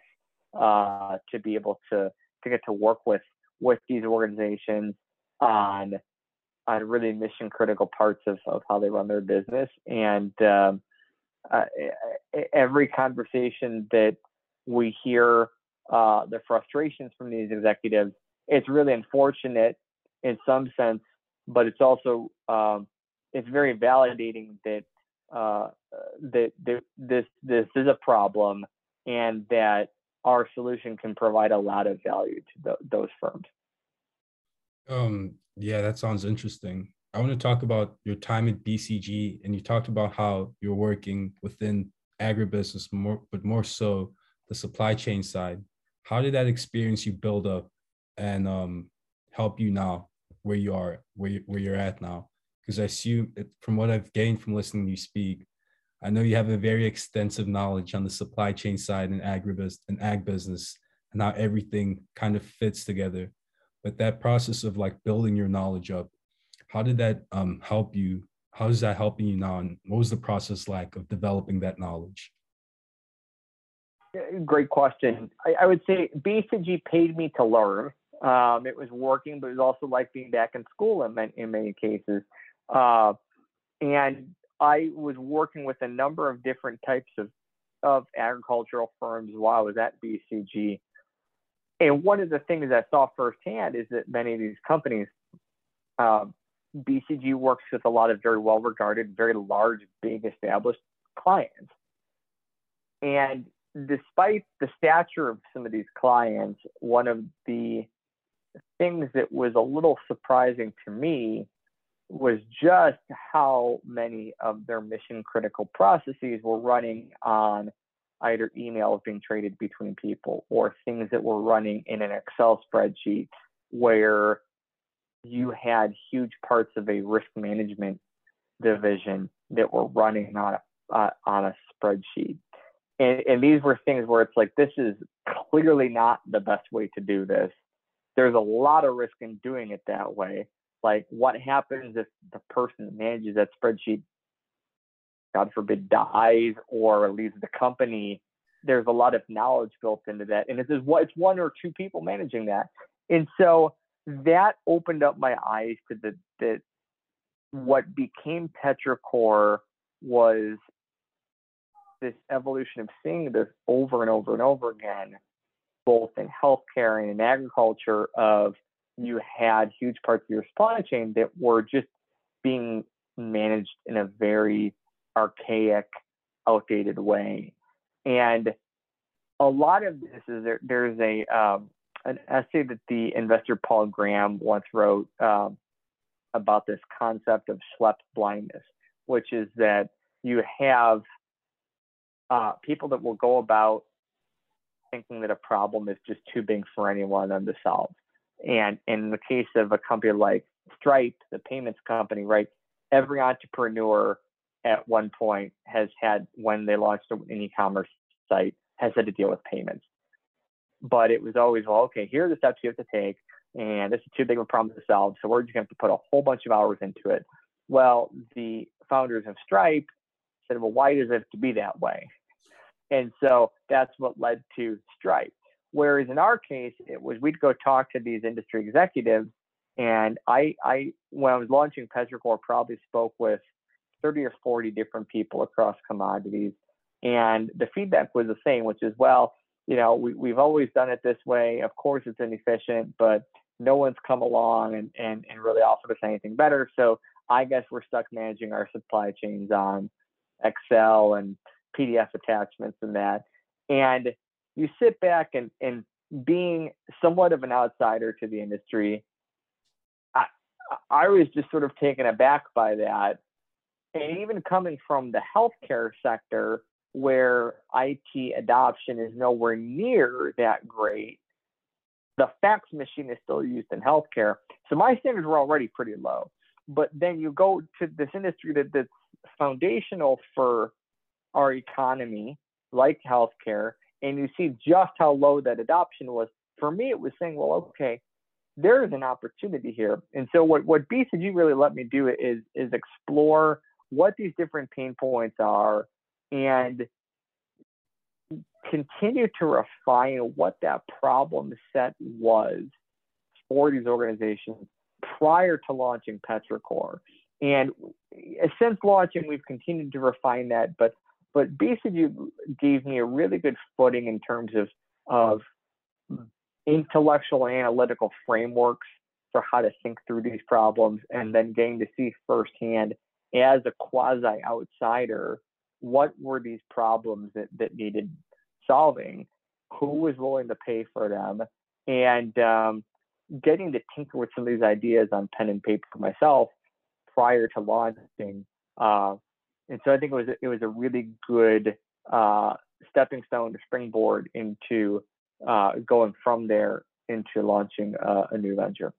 uh, to be able to to get to work with with these organizations on on really mission critical parts of, of how they run their business. And um, uh, every conversation that we hear uh, the frustrations from these executives, it's really unfortunate in some sense, but it's also um, it's very validating that uh, that, that this this is a problem and that our solution can provide a lot of value to the, those firms. Um, yeah, that sounds interesting. I want to talk about your time at BCG, and you talked about how you're working within agribusiness more, but more so the supply chain side. How did that experience you build up and um, help you now where you are, where you, where you're at now? Because I assume, it, from what I've gained from listening to you speak, I know you have a very extensive knowledge on the supply chain side and agribus and ag business and how everything kind of fits together. But that process of like building your knowledge up how did that um, help you? How is that helping you now and what was the process like of developing that knowledge? Great question. I, I would say bcg paid me to learn um, it was working but it was also like being back in school in, many, in many cases uh, and i was working with a number of different types of of agricultural firms while i was at bcg and one of the things I saw firsthand is that many of these companies, um, BCG works with a lot of very well regarded, very large, big established clients. And despite the stature of some of these clients, one of the things that was a little surprising to me was just how many of their mission critical processes were running on either emails being traded between people or things that were running in an Excel spreadsheet where you had huge parts of a risk management division that were running on a, uh, on a spreadsheet. And, and these were things where it's like, this is clearly not the best way to do this. There's a lot of risk in doing it that way. Like, what happens if the person that manages that spreadsheet, God forbid, dies or leaves the company? There's a lot of knowledge built into that. And it's, it's one or two people managing that. And so that opened up my eyes to the, the what became Petrichor was this evolution of seeing this over and over and over again, both in healthcare and in agriculture, of you had huge parts of your supply chain that were just being managed in a very archaic, outdated way. And a lot of this is there, there's a um, an essay that the investor Paul Graham once wrote um, about this concept of Schlep blindness, which is that you have uh, people that will go about thinking that a problem is just too big for anyone to solve. And in the case of a company like Stripe, the payments company, right, every entrepreneur at one point has had, when they launched an e-commerce site, has had to deal with payments. But it was always, well, okay, here are the steps you have to take, and this is too big of a problem to solve, so we're just going to put a whole bunch of hours into it. Well, the founders of Stripe said, well, why does it have to be that way? And so that's what led to Stripe. Whereas in our case, it was we'd go talk to these industry executives, and I, I when I was launching Petrichor, probably spoke with 30 or 40 different people across commodities, and the feedback was the same, which is, well, you know, we, we've always done it this way. Of course, it's inefficient, but no one's come along and, and, and really offered us anything better. So I guess we're stuck managing our supply chains on Excel and PDF attachments and that. And you sit back and, and being somewhat of an outsider to the industry, I, I was just sort of taken aback by that. And even coming from the healthcare sector, where IT adoption is nowhere near that great, the fax machine is still used in healthcare. So my standards were already pretty low. But then you go to this industry that, that's foundational for our economy, like healthcare, and you see just how low that adoption was. For me, it was saying, well, okay, there is an opportunity here. And so what, what BCG really let me do is, is explore what these different pain points are and continue to refine what that problem set was for these organizations prior to launching Petrichor. And eh, since launching, we've continued to refine that, but but basically gave me a really good footing in terms of of intellectual analytical frameworks for how to think through these problems and then getting to see firsthand as a quasi outsider what were these problems that, that needed solving? Who was willing to pay for them? And um, getting to tinker with some of these ideas on pen and paper myself prior to launching uh, and so I think it was it was a really good uh, stepping stone to springboard into uh, going from there into launching uh, a new venture.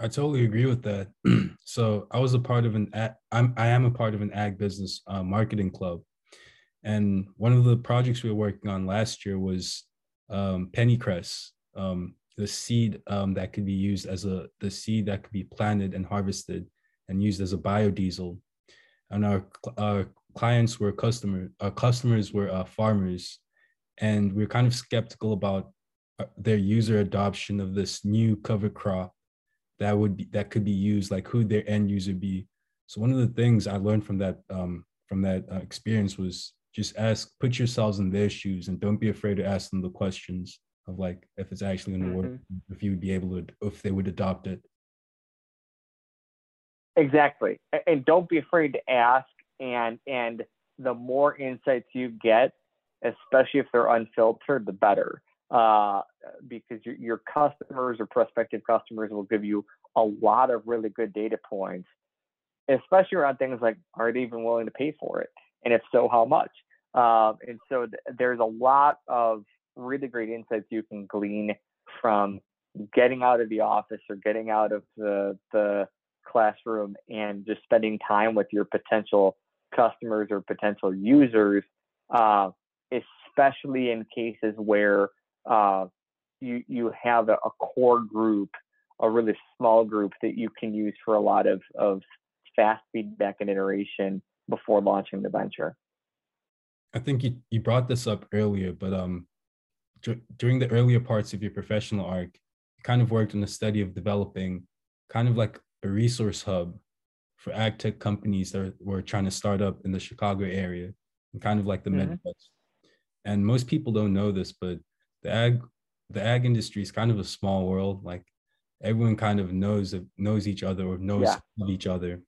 I totally agree with that. so I was a part of an I'm I am a part of an ag business uh, marketing club, and one of the projects we were working on last year was um, pennycress, um, the seed um, that could be used as a the seed that could be planted and harvested and used as a biodiesel and our our clients were customer our customers were uh, farmers. And we are kind of skeptical about uh, their user adoption of this new cover crop that would be that could be used like who their end user be. So one of the things i learned from that um, from that uh, experience was just ask put yourselves in their shoes and don't be afraid to ask them the questions of like if it's actually going to work mm-hmm. if you would be able to if they would adopt it Exactly. And don't be afraid to ask and and the more insights you get, especially if they're unfiltered, the better. Uh, because your, your customers or prospective customers will give you a lot of really good data points, especially around things like are they even willing to pay for it? And if so, how much? Uh, and so th- there's a lot of really great insights you can glean from getting out of the office or getting out of the, the classroom and just spending time with your potential customers or potential users, uh, especially in cases where uh, you you have a, a, core group, a really small group that you can use for a lot of of fast feedback and iteration before launching the venture. I think you, you brought this up earlier, but um, during the earlier parts of your professional arc, you kind of worked on the study of developing kind of like a resource hub for ag tech companies that were trying to start up in the Chicago area and kind of like the mm-hmm. Midwest. And most people don't know this, but the ag the ag industry is kind of a small world. Like everyone kind of knows knows each other or knows yeah. each other.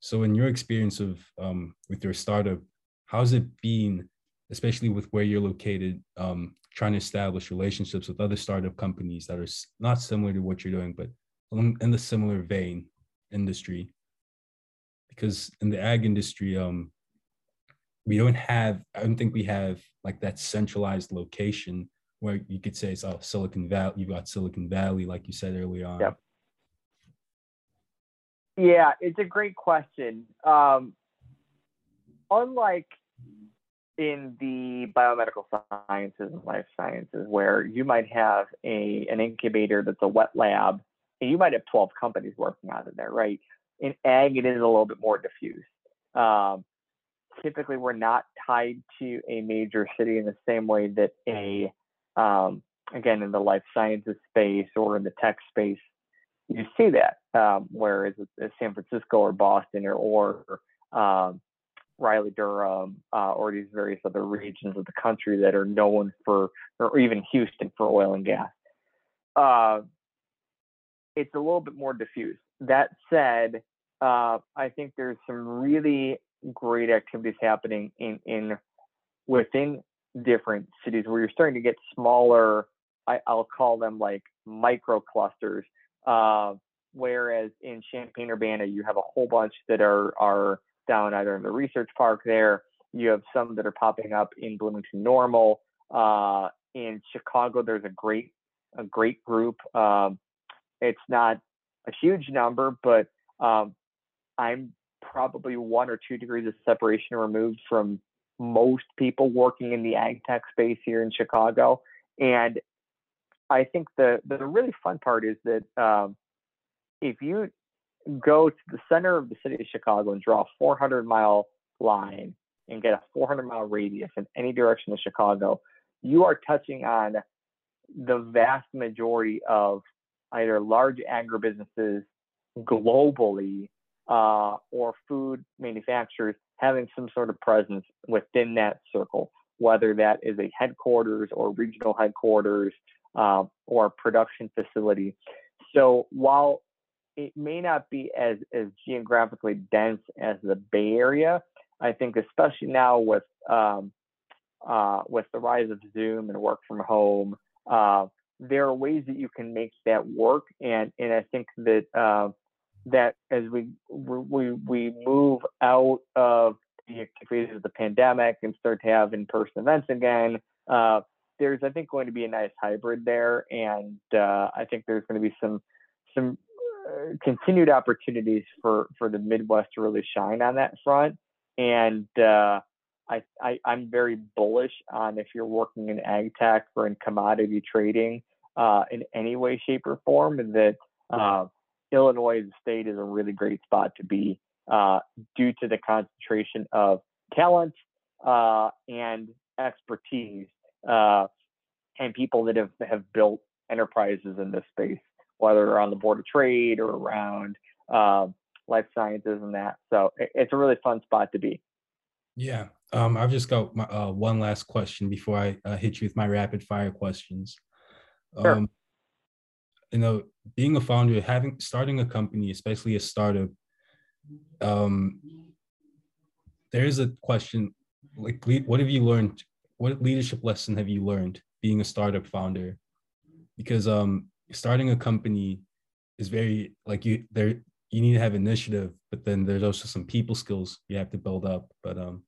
So in your experience of um, with your startup, how's it been, especially with where you're located, um, trying to establish relationships with other startup companies that are not similar to what you're doing, but in the similar vein industry? Because in the ag industry, um, we don't have, I don't think we have like that centralized location where you could say it's oh, Silicon Valley, you've got Silicon Valley, like you said earlier on. Yep. Yeah, it's a great question. Um, unlike in the biomedical sciences and life sciences, where you might have a an incubator that's a wet lab, and you might have 12 companies working out of there, right? In ag, it is a little bit more diffuse. Um, typically, we're not tied to a major city in the same way that a um, again in the life sciences space or in the tech space you see that. Um, whereas it's San Francisco or Boston or, or um, Raleigh, Durham, uh, or these various other regions of the country that are known for, or even Houston for oil and gas. Uh, it's a little bit more diffuse. That said, uh, I think there's some really great activities happening in, in within different cities where you're starting to get smaller. I, will call them like micro clusters uh, whereas in Champaign Urbana, you have a whole bunch that are are down either in the research park there. You have some that are popping up in Bloomington Normal. Uh, in Chicago, there's a great a great group. Um, it's not a huge number, but um, I'm probably one or two degrees of separation removed from most people working in the ag tech space here in Chicago. And I think the the really fun part is that um, if you go to the center of the city of Chicago and draw a 400 mile line and get a 400 mile radius in any direction of Chicago, you are touching on the vast majority of either large agribusinesses globally uh, or food manufacturers having some sort of presence within that circle, whether that is a headquarters or regional headquarters uh, or production facility. So while it may not be as, as geographically dense as the Bay Area, I think especially now with um, uh, with the rise of Zoom and work from home, uh, there are ways that you can make that work, and and I think that uh, that as we we we move out of the activities of the pandemic and start to have in-person events again, uh, there's I think going to be a nice hybrid there, and uh, I think there's going to be some some uh, continued opportunities for for the Midwest to really shine on that front. And uh, I, I am very bullish on if you're working in ag tech or in commodity trading uh, in any way, shape, or form, that uh, Illinois as a state is a really great spot to be uh, due to the concentration of talent and expertise uh, and people that have, have built enterprises in this space, whether on the board of trade or around uh, life sciences and that. So it, it's a really fun spot to be. Yeah. Um, I've just got my, uh, one last question before I uh, hit you with my rapid fire questions. Sure. Um, you know, being a founder, having starting a company, especially a startup, um, there is a question like, what have you learned what leadership lesson have you learned being a startup founder? Because um, starting a company is very like you there you need to have initiative, but then there's also some people skills you have to build up. But um,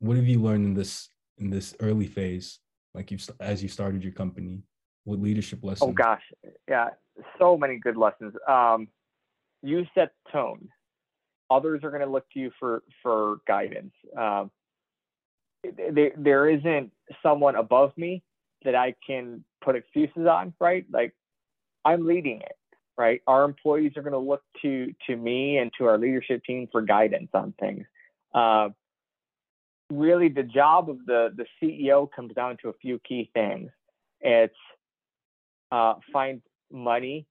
what have you learned in this in this early phase, like you as you started your company? What leadership lessons? Oh gosh, yeah, so many good lessons. Um, you set tone. Others are going to look to you for for guidance. Um, there, there isn't someone above me that I can put excuses on, right? Like I'm leading it, right? Our employees are going to look to to me and to our leadership team for guidance on things. Uh, really, the job of the the CEO comes down to a few key things. It's uh, find money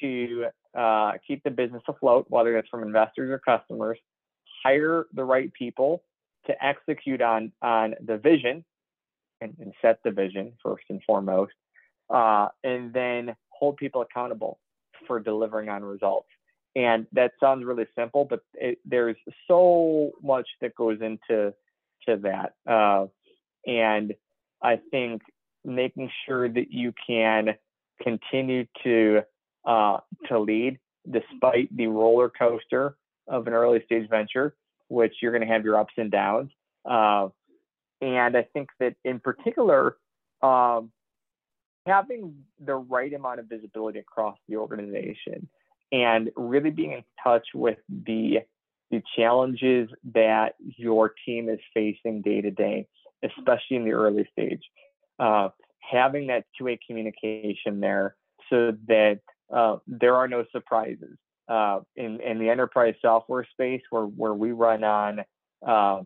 to uh, keep the business afloat, whether it's from investors or customers. Hire the right people to execute on on the vision and, and set the vision first and foremost, uh, and then hold people accountable for delivering on results. And that sounds really simple, but it, there's so much that goes into to that. Uh, and I think making sure that you can continue to uh, to lead despite the roller coaster of an early stage venture, which you're going to have your ups and downs. Uh, and I think that in particular, um, having the right amount of visibility across the organization and really being in touch with the the challenges that your team is facing day to day, especially in the early stage. Uh, having that two-way communication there so that uh, there are no surprises. Uh, in, in the enterprise software space where, where we run on uh,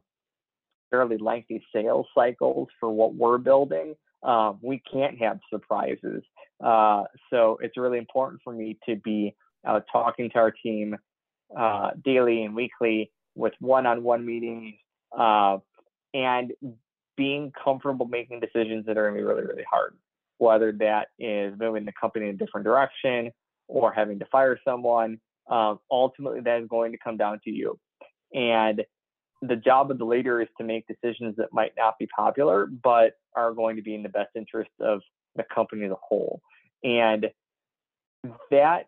fairly lengthy sales cycles for what we're building, um, we can't have surprises. Uh, so it's really important for me to be uh, talking to our team uh, daily and weekly with one-on-one meetings uh, and being comfortable making decisions that are going to be really, really hard, whether that is moving the company in a different direction or having to fire someone. Um, ultimately, that is going to come down to you. And the job of the leader is to make decisions that might not be popular, but are going to be in the best interest of the company as a whole. And that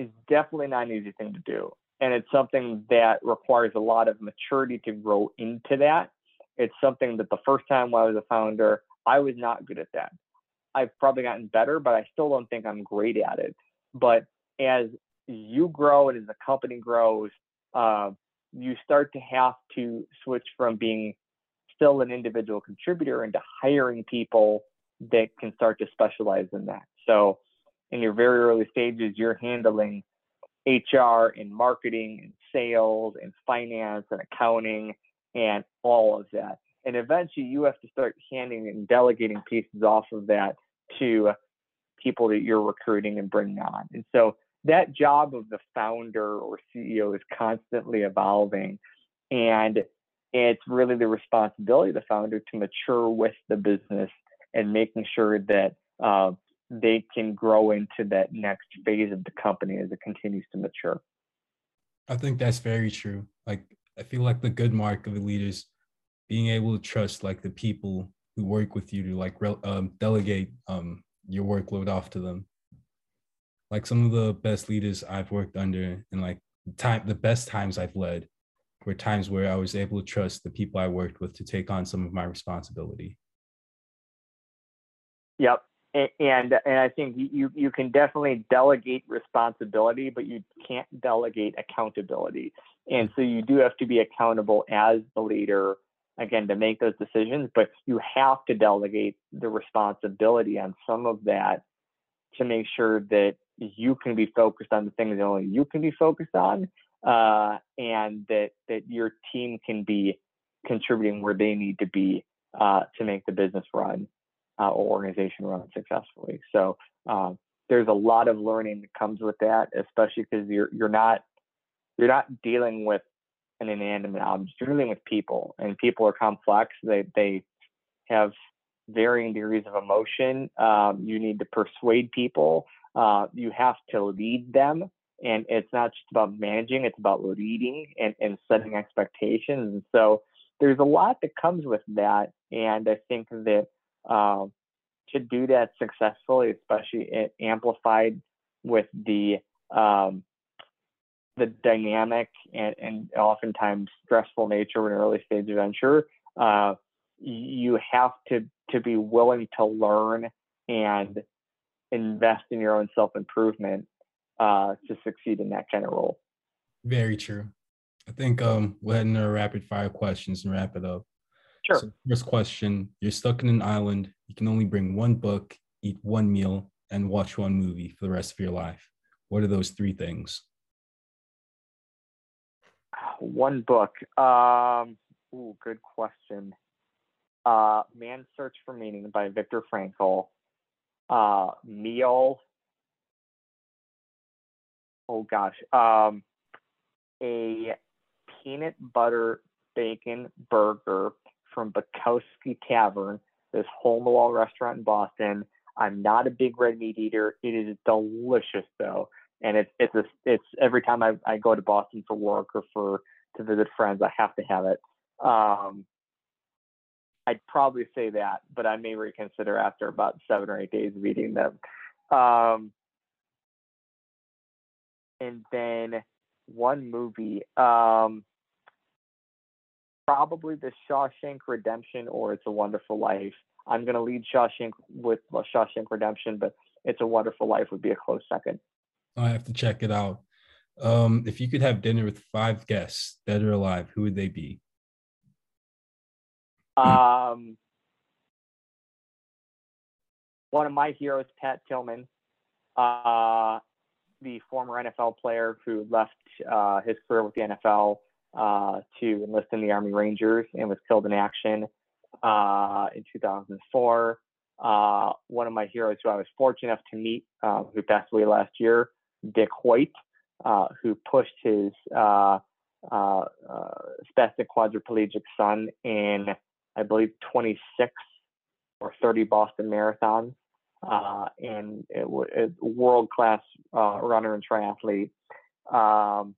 is definitely not an easy thing to do. And it's something that requires a lot of maturity to grow into that. It's something that the first time I was a founder, I was not good at that. I've probably gotten better, but I still don't think I'm great at it. But as you grow and as the company grows, uh, you start to have to switch from being still an individual contributor into hiring people that can start to specialize in that. So in your very early stages, you're handling HR and marketing and sales and finance and accounting and all of that. And eventually you have to start handing and delegating pieces off of that to people that you're recruiting and bringing on. And so that job of the founder or CEO is constantly evolving. And it's really the responsibility of the founder to mature with the business and making sure that uh, they can grow into that next phase of the company as it continues to mature. I think that's very true. Like I feel like the good mark of the leaders being able to trust like the people who work with you to like um, delegate um, your workload off to them. Like some of the best leaders I've worked under and like time the best times I've led were times where I was able to trust the people I worked with to take on some of my responsibility. Yep, and and I think you you can definitely delegate responsibility, but you can't delegate accountability. And so you do have to be accountable as the leader again to make those decisions, but you have to delegate the responsibility on some of that to make sure that you can be focused on the things that only you can be focused on, uh, and that that your team can be contributing where they need to be uh, to make the business run uh, or organization run successfully. So um, there's a lot of learning that comes with that, especially because you're you're not you're not dealing with an inanimate object. You're dealing with people, and people are complex. They they have varying degrees of emotion. Um, you need to persuade people. Uh, you have to lead them, and it's not just about managing; it's about leading and, and setting expectations. And so there's a lot that comes with that. And I think that um, to do that successfully, especially amplified with the um, the dynamic and, and oftentimes stressful nature of an early stage venture, uh, you have to to be willing to learn and invest in your own self improvement uh, to succeed in that kind of role. Very true. I think um, we'll head into rapid fire questions and wrap it up. Sure. So first question: You're stuck in an island. You can only bring one book, eat one meal, and watch one movie for the rest of your life. What are those three things? One book. Um, ooh, good question. Uh, Man's Search for Meaning by Viktor Frankl. Uh, meal. Oh gosh. Um, a peanut butter bacon burger from Bukowski Tavern, this hole in the wall restaurant in Boston. I'm not a big red meat eater. It is delicious though, and it's it's a, it's every time I, I go to Boston for work or for to visit friends, I have to have it. Um, I'd probably say that, but I may reconsider after about seven or eight days of eating them. Um, and then one movie. Um, probably The Shawshank Redemption or It's a Wonderful Life. I'm going to lead Shawshank with Shawshank Redemption, but It's a Wonderful Life would be a close second. I have to check it out. Um, if you could have dinner with five guests, dead or alive, who would they be? Um, one of my heroes, Pat Tillman, uh, the former NFL player who left uh, his career with the NFL uh, to enlist in the Army Rangers and was killed in action uh, in 2004. Uh, one of my heroes who I was fortunate enough to meet, uh, who passed away last year, Dick Hoyt, uh, who pushed his spastic quadriplegic son in, I believe, 26 or 30 Boston marathons. and it, it world class runner and triathlete. Um,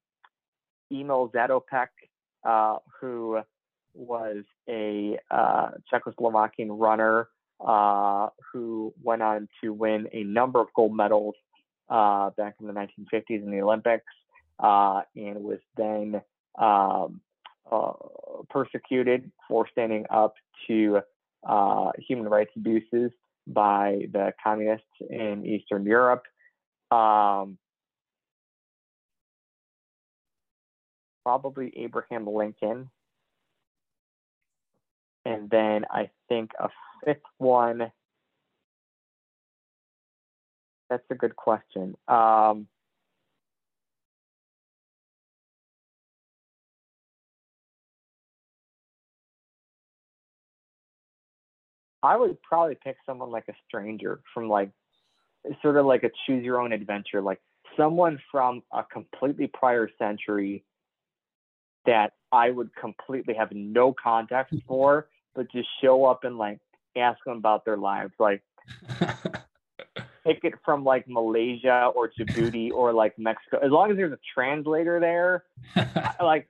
Emil Zatopek, uh, who was a uh, Czechoslovakian runner uh, who went on to win a number of gold medals uh, back in the 1950s in the Olympics uh, and was then um, uh, persecuted for standing up to human rights abuses by the communists in Eastern Europe. Um, probably Abraham Lincoln. And then I think a fifth one. That's a good question. Um, I would probably pick someone like a stranger from like sort of like a choose your own adventure, like someone from a completely prior century that I would completely have no context for, but just show up and like ask them about their lives. Like pick it from like Malaysia or Djibouti or like Mexico. As long as there's a translator there, like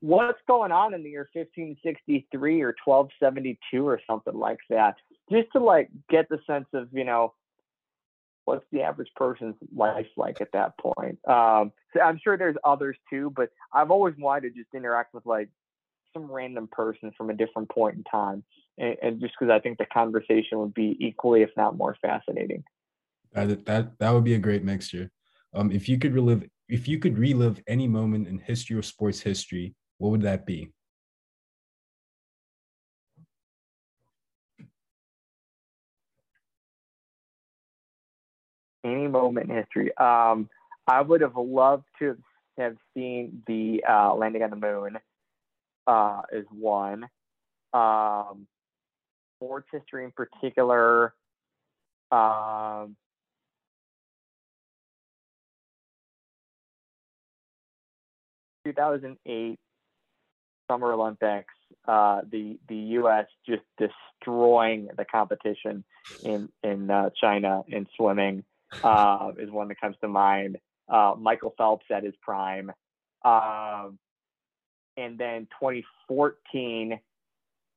what's going on in the year 1563 or 1272 or something like that. Just to like get the sense of, you know, what's the average person's life like at that point? Um, so I'm sure there's others too, but I've always wanted to just interact with like some random person from a different point in time, and, and just because I think the conversation would be equally, if not more, fascinating. That that that would be a great mixture. Um, if you could relive, if you could relive any moment in history or sports history, what would that be? Any moment in history. Um, I would have loved to have seen the uh, landing on the moon uh, is one. Um, sports history in particular. Um, Two thousand eight Summer Olympics, uh, the the U.S. just destroying the competition in in uh, China in swimming uh, is one that comes to mind. Uh, Michael Phelps at his prime. Um, and then 2014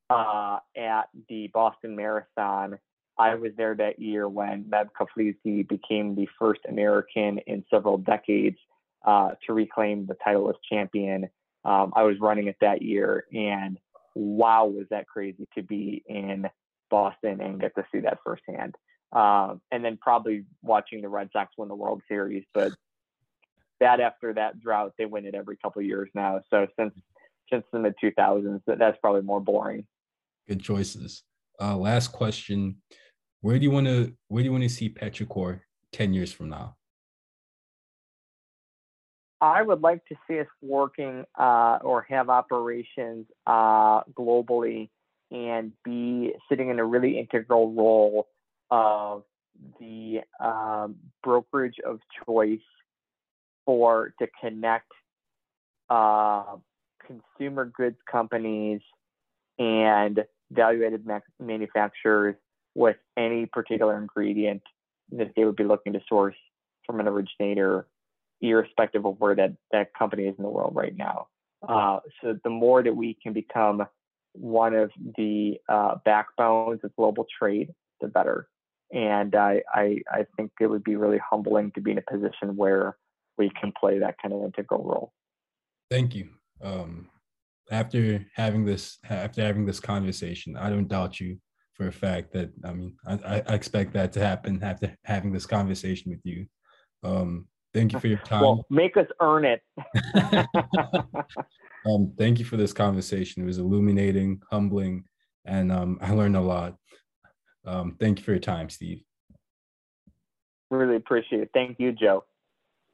uh, at the Boston Marathon, I was there that year when Meb Keflezighi became the first American in several decades uh, to reclaim the title as champion. Um, I was running it that year, and wow, was that crazy to be in Boston and get to see that firsthand. Um, and then probably watching the Red Sox win the World Series. But that after that drought, they win it every couple of years now. So since since the mid 2000s, that's probably more boring. Good choices. Uh, last question: Where do you want to Where do you want to see Petrichor ten years from now? I would like to see us working uh, or have operations uh, globally and be sitting in a really integral role of the um, brokerage of choice for to connect uh, consumer goods companies and value-added ma- manufacturers with any particular ingredient that they would be looking to source from an originator, irrespective of where that, that company is in the world right now. Uh, so the more that we can become one of the uh, backbones of global trade, the better. And I, I, I think it would be really humbling to be in a position where we can play that kind of integral role. Thank you. Um, after having this, after having this conversation, I don't doubt you for a fact that I mean I, I expect that to happen after having this conversation with you. Um, thank you for your time. Well, make us earn it. um, thank you for this conversation. It was illuminating, humbling, and um, I learned a lot. Um, thank you for your time, Steve. Really appreciate it. Thank you, Joe.